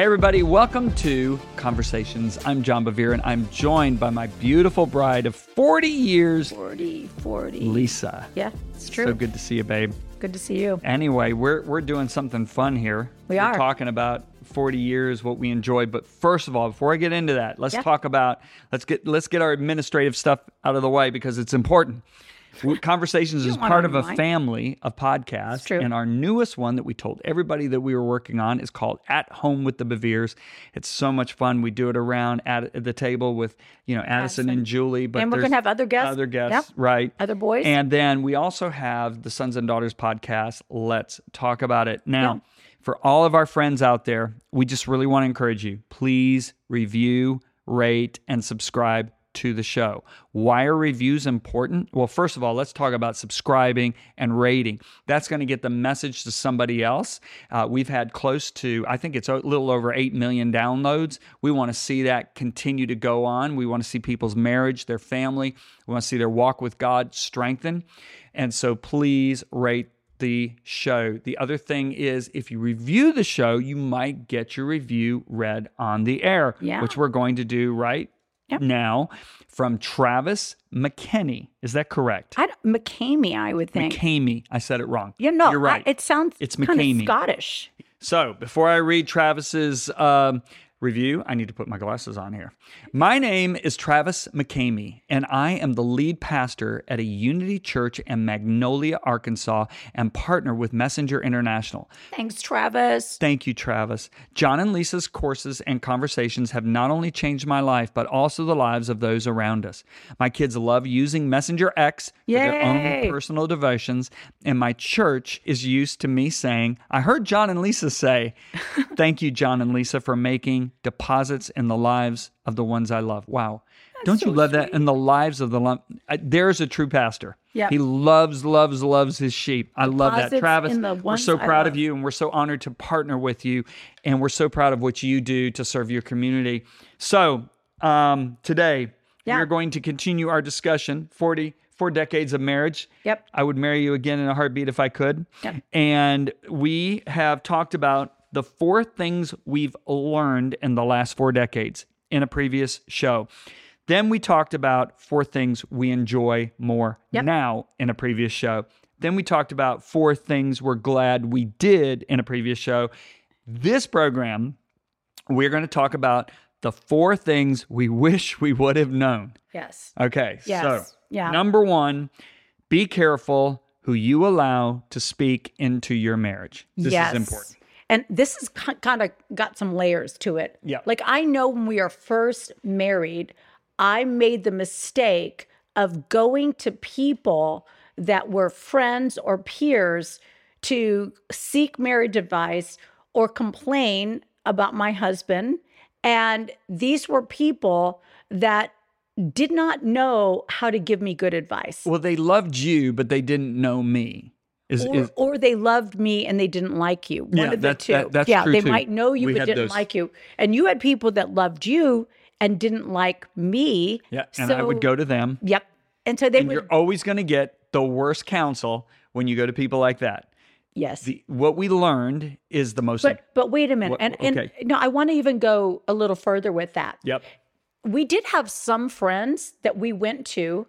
Hey, everybody, welcome to Conversations. I'm John Bevere, and I'm joined by my beautiful bride of 40 years, 40, 40. Lisa. Yeah, it's true. So good to see you, babe. Good to see you. Anyway, we're, we're doing something fun here. We we're are. talking about 40 years, what we enjoy. But first of all, before I get into that, let's Yeah. talk about let's get let's get our administrative stuff out of the way because it's important. Conversations is part of a family of podcasts, true. and our newest one that we told everybody that we were working on is called "At Home with the Beveres." It's so much fun. We do it around at the table with you know Addison, Addison. and Julie, but And we're gonna have other guests. Other guests, Yep. right? Other boys. And then we also have the Sons and Daughters podcast. Let's talk about it now. Yeah. For all of our friends out there, we just really want to encourage you. Please review, rate, and subscribe to the show. Why are reviews important? Well, first of all, let's talk about subscribing and rating. That's going to get the message to somebody else. Uh, we've had close to, I think it's a little over 8 million downloads. We want to see that continue to go on. We want to see people's marriage, their family, we want to see their walk with God strengthen. And so please rate the show. The other thing is if you review the show, you might get your review read on the air, Yeah. which we're going to do right Yep. now from Travis McKenney. Is that correct? I McCamey, I would think. McCamey. I said it wrong. you know, You're right. it sounds It's McCamey. Scottish. So before I read Travis's um, review, I need to put my glasses on here. My name is Travis McCamey, and I am the lead pastor at a Unity Church in Magnolia, Arkansas, and partner with Messenger International. Thanks, Travis. Thank you, Travis. John and Lisa's courses and conversations have not only changed my life, but also the lives of those around us. My kids love using Messenger X for their own personal devotions, and my church is used to me saying, I heard John and Lisa say, Thank you, John and Lisa, for making deposits in the lives of the ones I love. Wow. Don't you so love that? In the lives of the I- there's a true pastor. Yep. He loves, loves, loves his sheep. I love that. Travis, we're so proud of you and we're so honored to partner with you and we're so proud of what you do to serve your community so um, today Yeah. we're going to continue our discussion 40 four decades of marriage Yep. i would marry you again in a heartbeat if i could Yep. and we have talked about the four things we've learned in the last four decades in a previous show then we talked about four things we enjoy more Yep. now in a previous show. Then we talked about four things we're glad we did in a previous show. This program, we're going to talk about the four things we wish we would have known. Yes. Okay. Yes. So, Yeah. number one, be careful who you allow to speak into your marriage. This yes. is important. And this has kind of got some layers to it. Yeah. Like I know when we are first married, I made the mistake of going to people that were friends or peers to seek marriage advice or complain about my husband. And these were people that did not know how to give me good advice. Well, they loved you, but they didn't know me. Is, or, is or they loved me and they didn't like you. One Yeah, of the two. that- that's yeah, true they too. might know you We but didn't those. like you. And you had people that loved you and didn't like me. yeah, and I would go to them. Yep. And so they And would you're always going to get the worst counsel when you go to people like that. yes. The, what we learned is the most. but but wait a minute. What- and and okay. no, I want to even go a little further with that. yep. we did have some friends that we went to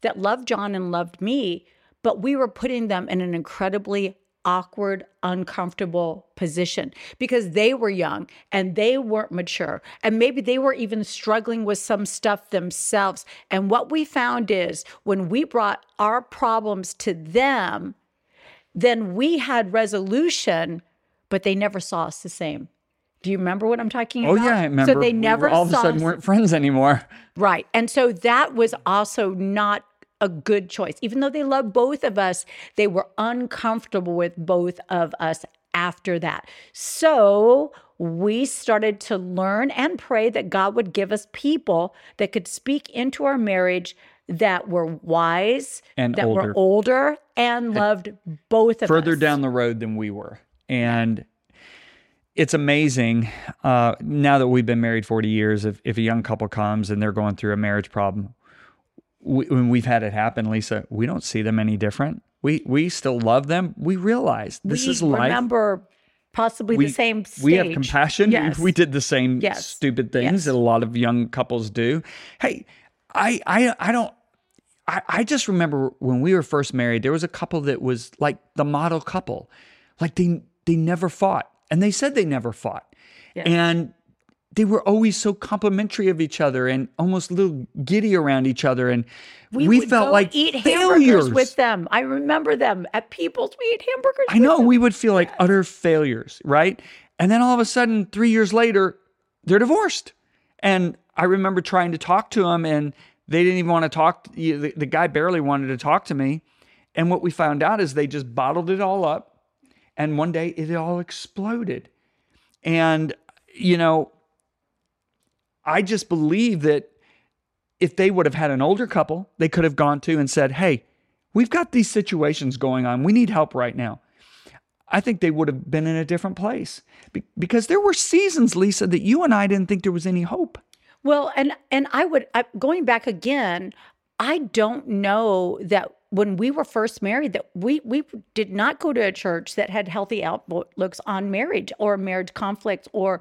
that loved John and loved me, but we were putting them in an incredibly awkward, uncomfortable position because they were young and they weren't mature. And maybe they were even struggling with some stuff themselves. And what we found is when we brought our problems to them, then we had resolution, but they never saw us the same. Do you remember what I'm talking oh, about? Oh yeah, I remember. So they we never were, all of a sudden us- weren't friends anymore. Right. And so that was also not a good choice. Even though they loved both of us, they were uncomfortable with both of us after that. So we started to learn and pray that God would give us people that could speak into our marriage that were wise, And that older. were older, and loved both of Further us. Further down the road than we were, and it's amazing uh, now that we've been married 40 years. If, if a young couple comes and they're going through a marriage problem, we, when we've had it happen, Lisa, we don't see them any different. We we still love them. We realize this we is life. remember possibly we, the same stage. we have compassion. Yes. We did the same Yes. stupid things Yes. that a lot of young couples do. Hey, I I I don't I, I just remember when we were first married, there was a couple that was like the model couple. Like they they never fought. And they said they never fought. And they were always so complimentary of each other and almost a little giddy around each other. And we, would felt like eat failures hamburgers with them. I remember them at People's. We eat hamburgers. I know we would feel like utter failures, right? And then all of a sudden, three years later, they're divorced. And I remember trying to talk to them, and they didn't even want to talk. To, The, the guy barely wanted to talk to me. And what we found out is they just bottled it all up. And one day it all exploded. And, you know, I just believe that if they would have had an older couple, they could have gone to and said, Hey, we've got these situations going on. We need help right now. I think they would have been in a different place Be- because there were seasons, Lisa, that you and I didn't think there was any hope. Well, and and I would I, going back again. I don't know that when we were first married that we we did not go to a church that had healthy outlooks on marriage or marriage conflicts or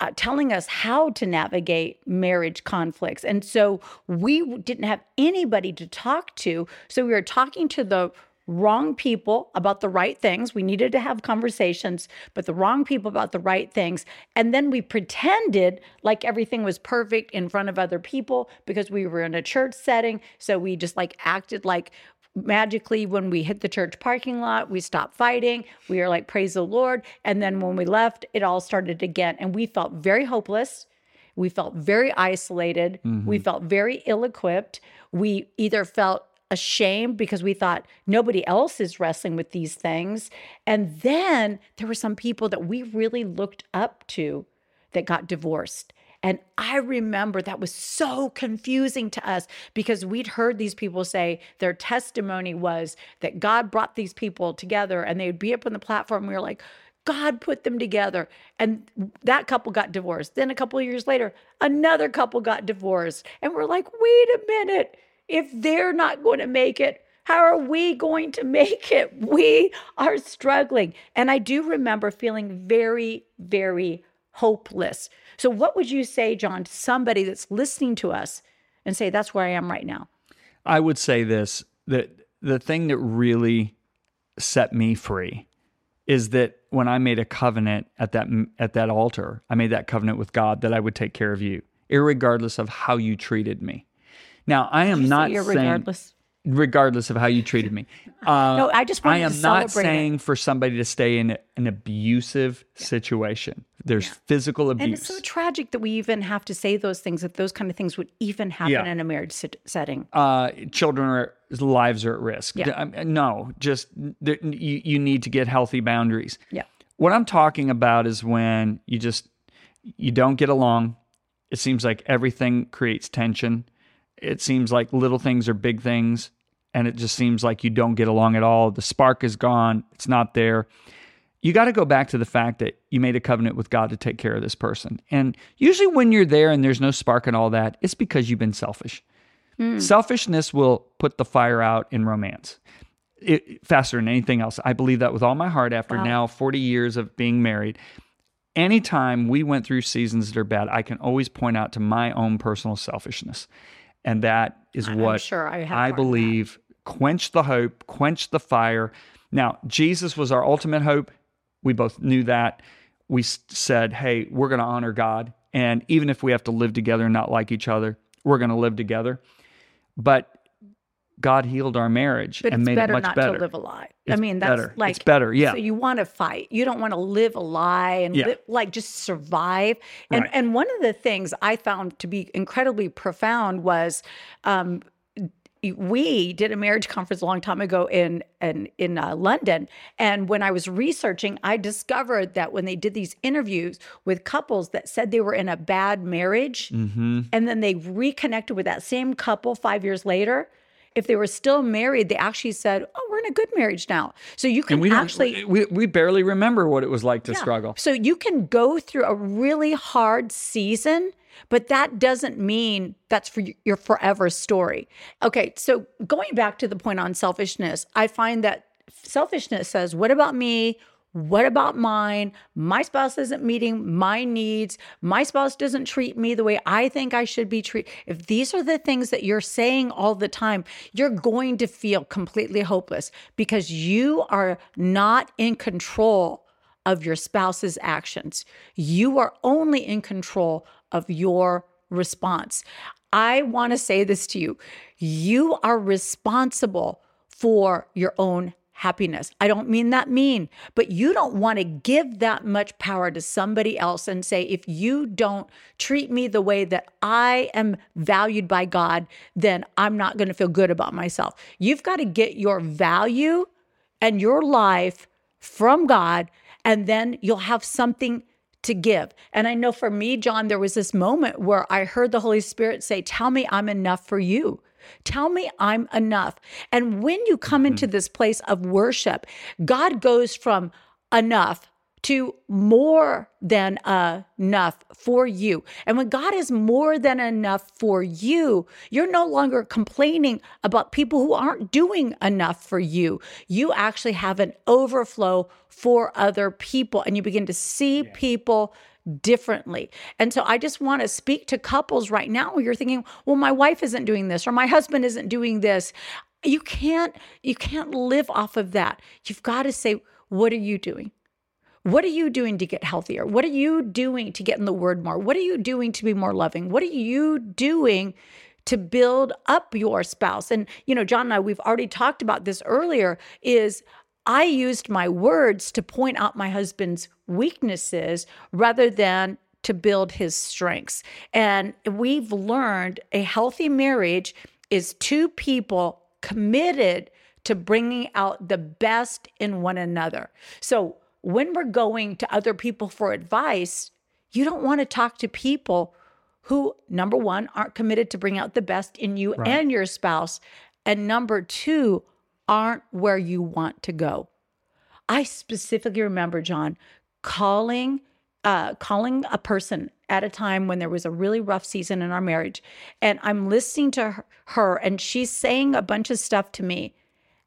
uh, telling us how to navigate marriage conflicts. And so we didn't have anybody to talk to. So we were talking to the wrong people about the right things. We needed to have conversations, but the wrong people about the right things. And then we pretended like everything was perfect in front of other people because we were in a church setting. So we just like acted like magically when we hit the church parking lot we stopped fighting. We were like praise the lord. And then when we left it all started again. And we felt very hopeless. We felt very isolated. Mm-hmm. We felt very ill-equipped. We either felt ashamed because we thought nobody else is wrestling with these things. And then there were some people that we really looked up to that got divorced and I remember that was so confusing to us because we'd heard these people say their testimony was that God brought these people together and they would be up on the platform. We were like, God put them together. And that couple got divorced. Then a couple of years later, another couple got divorced. And we're like, wait a minute. If they're not going to make it, how are we going to make it? We are struggling. And I do remember feeling very, very hopeless. So, what would you say, John, to somebody that's listening to us and say, that's where I am right now? I would say this that the thing that really set me free is that when I made a covenant at that at that altar, I made that covenant with God that I would take care of you, irregardless of how you treated me. Now, I am not saying regardless. of how you treated me. Uh, No, I just I am to not celebrate it. saying for somebody to stay in an abusive situation. There's physical abuse, And it's so tragic that we even have to say those things, that those kind of things would even happen Yeah. in a marriage setting. uh, children are lives are at risk. Yeah. Um, No, just you, you need to get healthy boundaries. Yeah. What I'm talking about is when you just you don't get along. It seems like everything creates tension. It seems like little things are big things, and it just seems like you don't get along at all. The spark is gone. It's not there. You got to go back to the fact that you made a covenant with God to take care of this person. And usually, when you're there and there's no spark and all that, it's because you've been selfish. Selfishness will put the fire out in romance it, faster than anything else. I believe that with all my heart after now 40 years of being married. Anytime we went through seasons that are bad, I can always point out to my own personal selfishness. And that is what sure I I believe quench the hope, quench the fire. Now, Jesus was our ultimate hope. We both knew that. We said, hey, we're going to honor God. And even if we have to live together and not like each other, we're going to live together. But God healed our marriage But and made better it much not better. to live a lie. I mean, that's better. It's like better, yeah. So you want to fight. You don't want to live a lie and Yeah. li- like just survive. And Right. and one of the things I found to be incredibly profound was. Um, we did a marriage conference a long time ago in in in uh, London, and when I was researching, I discovered that when they did these interviews with couples that said they were in a bad marriage, Mm-hmm. and then they reconnected with that same couple five years later. If they were still married, they actually said, "Oh, we're in a good marriage now." So you can we actually we, we barely remember what it was like to yeah. struggle. So you can go through a really hard season, but that doesn't mean that's for your forever story. Okay, so going back to the point on selfishness, I find that selfishness says, "What about me? what about mine? My spouse isn't meeting my needs. My spouse doesn't treat me the way I think I should be treated. If these are the things that you're saying all the time, you're going to feel completely hopeless because you are not in control of your spouse's actions. You are only in control of your response. I want to say this to you you are responsible for your own happiness. I don't mean that mean, but you don't want to give that much power to somebody else and say, if you don't treat me the way that I am valued by God, then I'm not going to feel good about myself. You've got to get your value and your life from God, and then you'll have something to give. And I know for me, John, there was this moment where I heard the Holy Spirit say, Tell me I'm enough for you. Tell me I'm enough. And when you come mm-hmm. into this place of worship, God goes from enough to more than enough for you. And when God is more than enough for you, you're no longer complaining about people who aren't doing enough for you. You actually have an overflow for other people, and you begin to see yeah. people differently. And so I just want to speak to couples right now where you're thinking, well, my wife isn't doing this or my husband isn't doing this. You can't you can't live off of that. You've got to say, what are you doing? What are you doing to get healthier? What are you doing to get in the word more? What are you doing to be more loving? What are you doing to build up your spouse? And you know, John and I we've already talked about this earlier is I used my words to point out my husband's weaknesses rather than to build his strengths. And we've learned a healthy marriage is two people committed to bringing out the best in one another. So when we're going to other people for advice, you don't want to talk to people who, number one, aren't committed to bring out the best in you right. and your spouse. And number two, aren't where you want to go. I specifically remember, John, calling uh, calling a person at a time when there was a really rough season in our marriage. And I'm listening to her, and she's saying a bunch of stuff to me.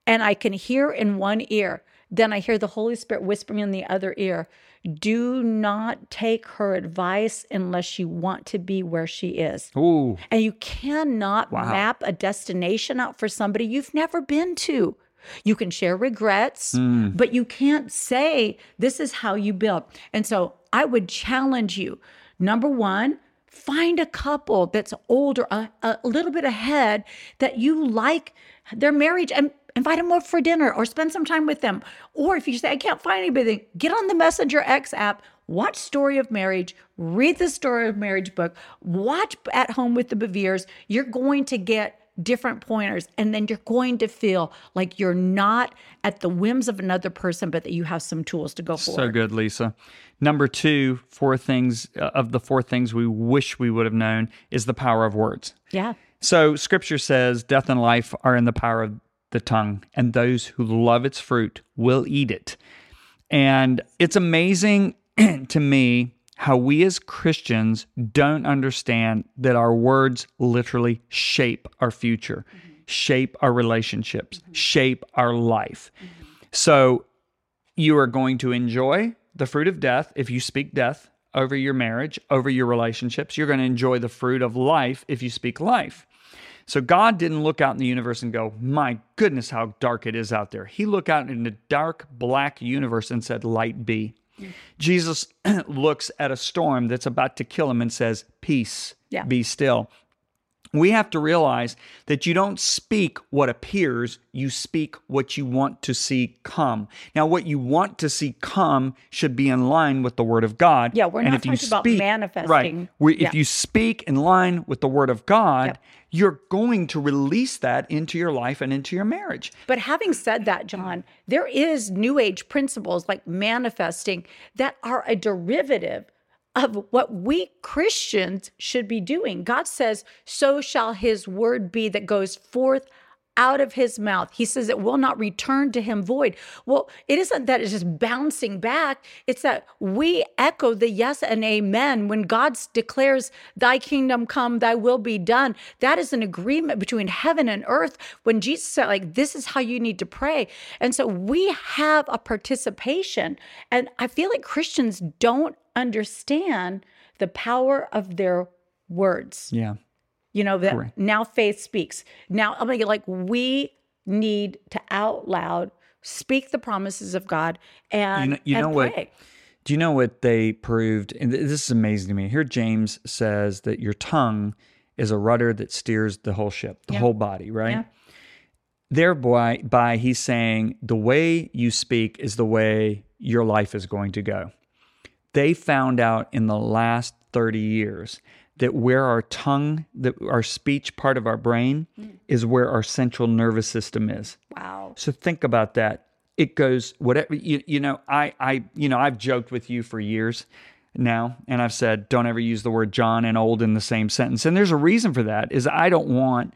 And I can hear in one ear. Then I hear the Holy Spirit whispering in the other ear do not take her advice unless you want to be where she is. Ooh. And you cannot wow. map a destination out for somebody you've never been to. You can share regrets, mm. but you can't say this is how you build. And so I would challenge you number one, find a couple that's older, a, a little bit ahead that you like their marriage and invite them over for dinner or spend some time with them. Or if you say, I can't find anybody, get on the Messenger X app, watch Story of Marriage, read the Story of Marriage book, watch At Home with the Beveres. You're going to get different pointers and then you're going to feel like you're not at the whims of another person but that you have some tools to go for so good lisa number two four things uh, of the four things we wish we would have known is the power of words yeah so scripture says death and life are in the power of the tongue, and those who love its fruit will eat it. And it's amazing to me how we as Christians don't understand that our words literally shape our future, mm-hmm. shape our relationships, mm-hmm. shape our life. Mm-hmm. So you are going to enjoy the fruit of death if you speak death over your marriage, over your relationships. You're going to enjoy the fruit of life if you speak life. So God didn't look out in the universe and go, My goodness, how dark it is out there. He looked out in the dark, black universe and said, Light be. Mm. Jesus looks at a storm that's about to kill him and says, Peace, yeah. be still we have to realize that you don't speak what appears, you speak what you want to see come. Now, what you want to see come should be in line with the Word of God. Yeah, we're and not if talking you about manifesting. Right. We, yeah. If you speak in line with the Word of God, yep. you're going to release that into your life and into your marriage. But having said that, John, there is New Age principles like manifesting that are a derivative of what we Christians should be doing. God says, So shall his word be that goes forth out of his mouth. He says it will not return to him void. Well, it isn't that it's just bouncing back, it's that we echo the yes and amen when God declares, Thy kingdom come, thy will be done. That is an agreement between heaven and earth when Jesus said, like, this is how you need to pray. And so we have a participation. And I feel like Christians don't understand the power of their words. Yeah. You know, that now faith speaks. Now, I'm like, like, we need to out loud speak the promises of God and, you know, you and know what? Do you know what they proved? And this is amazing to me. Here, James says that your tongue is a rudder that steers the whole ship, the Yeah. whole body, right? Yeah. Thereby, by he's saying the way you speak is the way your life is going to go. They found out in the last 30 years that where our tongue, that our speech part of our brain, hmm. is where our central nervous system is. Wow. So think about that. It goes whatever you you know. I I you know I've joked with you for years now, and I've said don't ever use the word John and old in the same sentence. And there's a reason for that. Is I don't want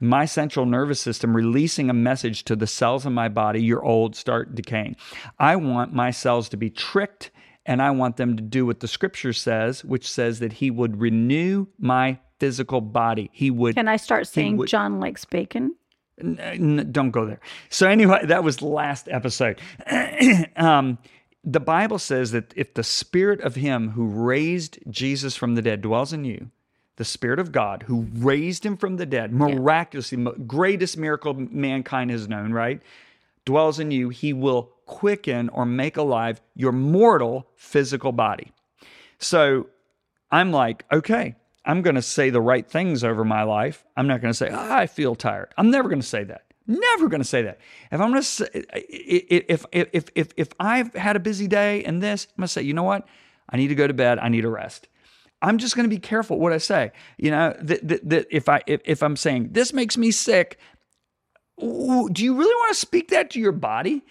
my central nervous system releasing a message to the cells in my body. You're old. Start decaying. I want my cells to be tricked. And I want them to do what the scripture says, which says that he would renew my physical body. He would Can I start saying would- John likes bacon? N- n- don't go there. So anyway, that was the last episode. um, the Bible says that if the spirit of him who raised Jesus from the dead dwells in you, the spirit of God who raised him from the dead, miraculously, mo- greatest miracle mankind has known, right? Dwells in you, he will quicken or make alive your mortal physical body. So I'm like, okay, I'm going to say the right things over my life. I'm not going to say, "Ah, I feel tired. I'm never going to say that. Never going to say that. If I'm going to say, if, if, if, if, if I've had a busy day and this, I'm going to say, you know what? I need to go to bed. I need a rest. I'm just going to be careful what I say. You know, that, that, that if I, if, if I'm saying this makes me sick, do you really want to speak that to your body?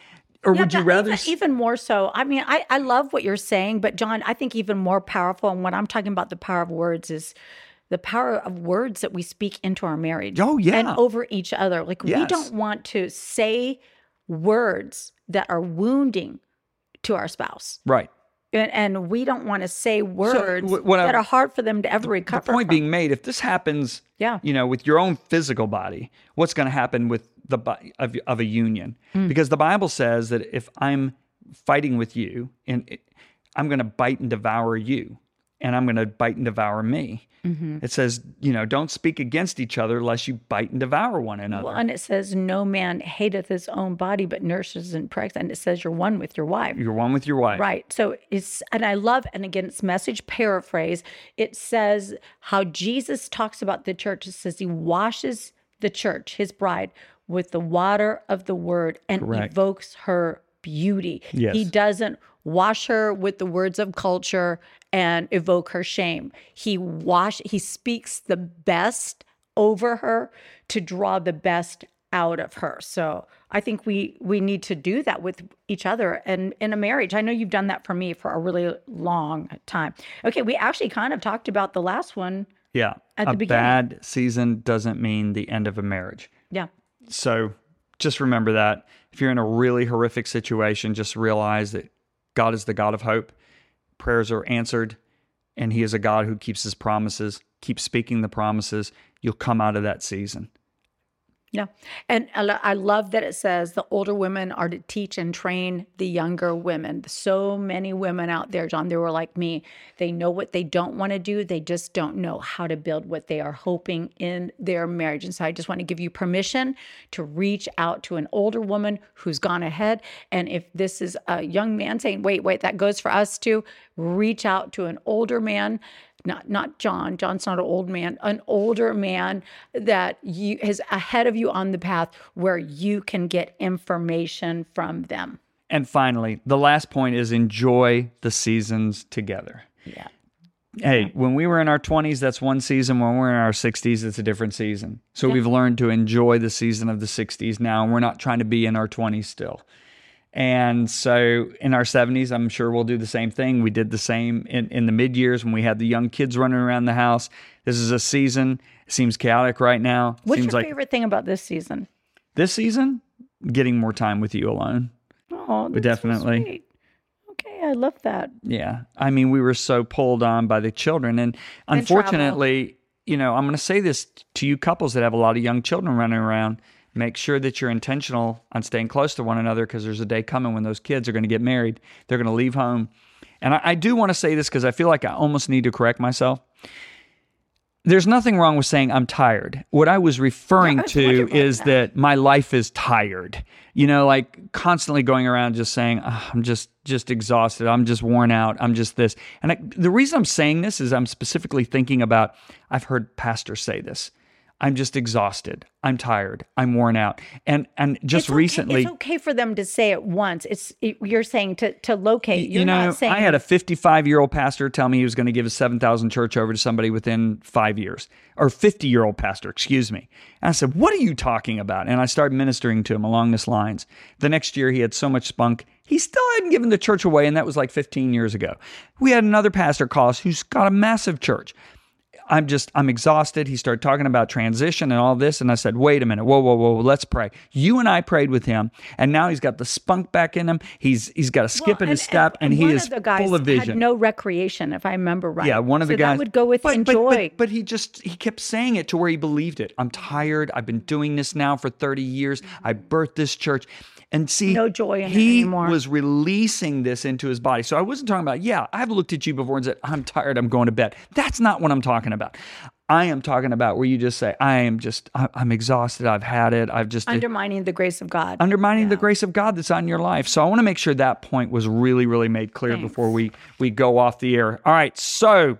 Or would you rather? even, even more so? I mean, I, I love what you're saying, but John, I think even more powerful. And what I'm talking about the power of words is the power of words that we speak into our marriage. Oh, yeah. and over each other. Like we don't want to say words that are wounding to our spouse. right. And, and we don't want to say words wh- what I- that are hard for them to ever recover. the point from. being made if this happens Yeah. you know with your own physical body what's going to happen with the of, of a union Hmm. because the bible says that if i'm fighting with you and i'm going to bite and devour you and i'm going to bite and devour me Mm-hmm. it says you know don't speak against each other lest you bite and devour one another Well, and it says, No man hateth his own body, but nurses and protects. And it says, You're one with your wife. you're one with your wife Right. So it's, and I love, and again, it's message paraphrase. It says how Jesus talks about the church. It says he washes the church, his bride, with the water of the word and Correct. evokes her beauty. Yes. He doesn't wash her with the words of culture and evoke her shame. He wash, he speaks the best over her to draw the best out of her. So I think we we need to do that with each other and in a marriage. I know you've done that for me for a really long time. Okay, we actually kind of talked about the last one. yeah At a the beginning. bad season doesn't mean the end of a marriage Yeah. So just remember that. If you're in a really horrific situation, just realize that God is the God of hope. Prayers are answered, and He is a God who keeps His promises. Keep speaking the promises. You'll come out of that season. Yeah. And I love that it says the older women are to teach and train the younger women. So many women out there, John, they were like me. They know what they don't want to do. They just don't know how to build what they are hoping in their marriage. And so I just want to give you permission to reach out to an older woman who's gone ahead. And if this is a young man saying, wait, wait, that goes for us too, reach out to an older man not not John. John's not an old man, an older man that you is ahead of you on the path where you can get information from them. And finally, the last point is enjoy the seasons together. Yeah. Hey, when we were in our 20s, that's one season. When we're in our 60s, it's a different season. So we've learned to enjoy the season of the 60s now, and we're not trying to be in our 20s still. And so in our 70s, I'm sure we'll do the same thing. We did the same in, in the mid years when we had the young kids running around the house. This is a season. It seems chaotic right now. What's seems your like favorite thing about this season? This season, getting more time with you alone. Oh, so definitely. sweet. Okay, I love that. Yeah. I mean, we were so pulled on by the children. And And travel. unfortunately, you know, I'm going to say this to you couples that have a lot of young children running around. Make sure that you're intentional on staying close to one another because there's a day coming when those kids are going to get married. They're going to leave home. And I, I do want to say this because I feel like I almost need to correct myself. There's nothing wrong with saying I'm tired. What I was referring to is that. that my life is tired. You know, like constantly going around just saying "Ah, I'm just just exhausted. I'm just worn out. I'm just this. And I, the reason I'm saying this is I'm specifically thinking about I've heard pastors say this. I'm just exhausted. I'm tired. I'm worn out. And and just It's okay- recently it's okay for them to say it once. It's it, you're saying to to locate. You're you know, not saying I had a 55 year old pastor tell me he was going to give a 7,000 church over to somebody within five years, or 50 year old pastor, excuse me. And I said, What are you talking about? And I started ministering to him along this lines. The next year, he had so much spunk, he still hadn't given the church away, and that was like 15 years ago. We had another pastor call us who's got a massive church. I'm just, I'm exhausted. He started talking about transition and all this. And I said, wait a minute. Whoa, whoa, whoa, let's pray. You and I prayed with him. And now he's got the spunk back in him. He's, he's got a skip in his step and, he one is of the guys full of vision. Had no recreation, if I remember right. Yeah, one of the So guys that would go with but, but- enjoy. But, but he just he kept saying it to where he believed it. I'm tired. I've been doing this now for 30 years. I birthed this church. And see, No joy in he anymore. was releasing this into his body. So I wasn't talking about, yeah, I've looked at you before and said, I'm tired, I'm going to bed. That's not what I'm talking about. I am talking about where you just say, I am just, I'm exhausted. I've had it. I've just undermining the grace of God. undermining the grace of God that's on your life. So I want to make sure that point was really, really made clear Thanks. before we we go off the air. All right, so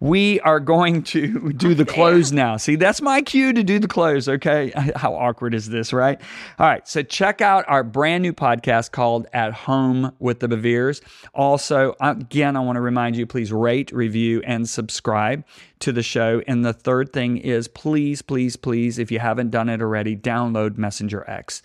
we are going to do the close now. See, that's my cue to do the close. Okay, how awkward is this, right? All right, so check out our brand new podcast called "At Home with the Beveres." Also, again, I want to remind you: please rate, review, and subscribe to the show. And the third thing is please, please, please, if you haven't done it already, download Messenger X.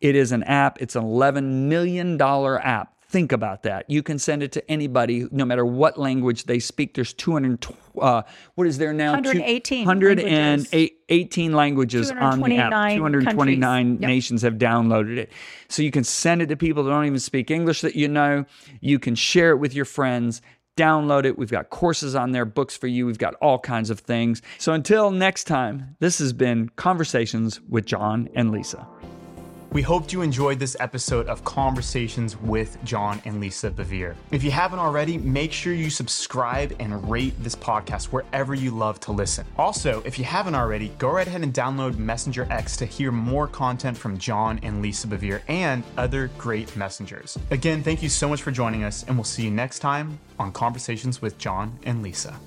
It is an app, it's an $11 million app. Think about that. You can send it to anybody, no matter what language they speak. There's 200, uh, what is there now? 118 118 languages on the app. 229 229 countries. Yep. nations have downloaded it. So you can send it to people that don't even speak English that you know. You can share it with your friends. Download it. We've got courses on there, books for you. We've got all kinds of things. So until next time, this has been Conversations with John and Lisa. We hoped you enjoyed this episode of Conversations with John and Lisa Bevere. If you haven't already, make sure you subscribe and rate this podcast wherever you love to listen. Also, if you haven't already, go right ahead and download Messenger X to hear more content from John and Lisa Bevere and other great messengers. Again, thank you so much for joining us, and we'll see you next time on Conversations with John and Lisa.